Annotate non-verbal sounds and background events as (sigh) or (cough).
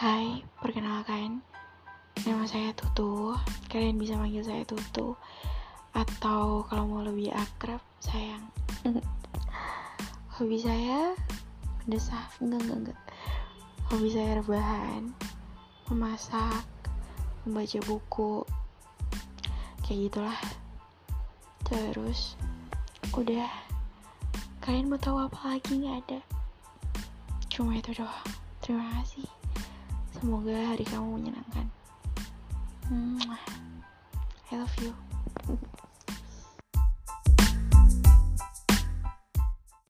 Hai, perkenalkan. Nama saya Tutu. Kalian bisa manggil saya Tutu. Atau kalau mau lebih akrab, sayang. (laughs) Hobi saya Mendesah, enggak, enggak, enggak. Hobi saya rebahan. Memasak Membaca buku. Kayak gitulah. Terus Udah. Kalian mau tahu apa lagi? Nggak ada. Cuma itu doang. Terima kasih Semoga hari kamu menyenangkan. I love you.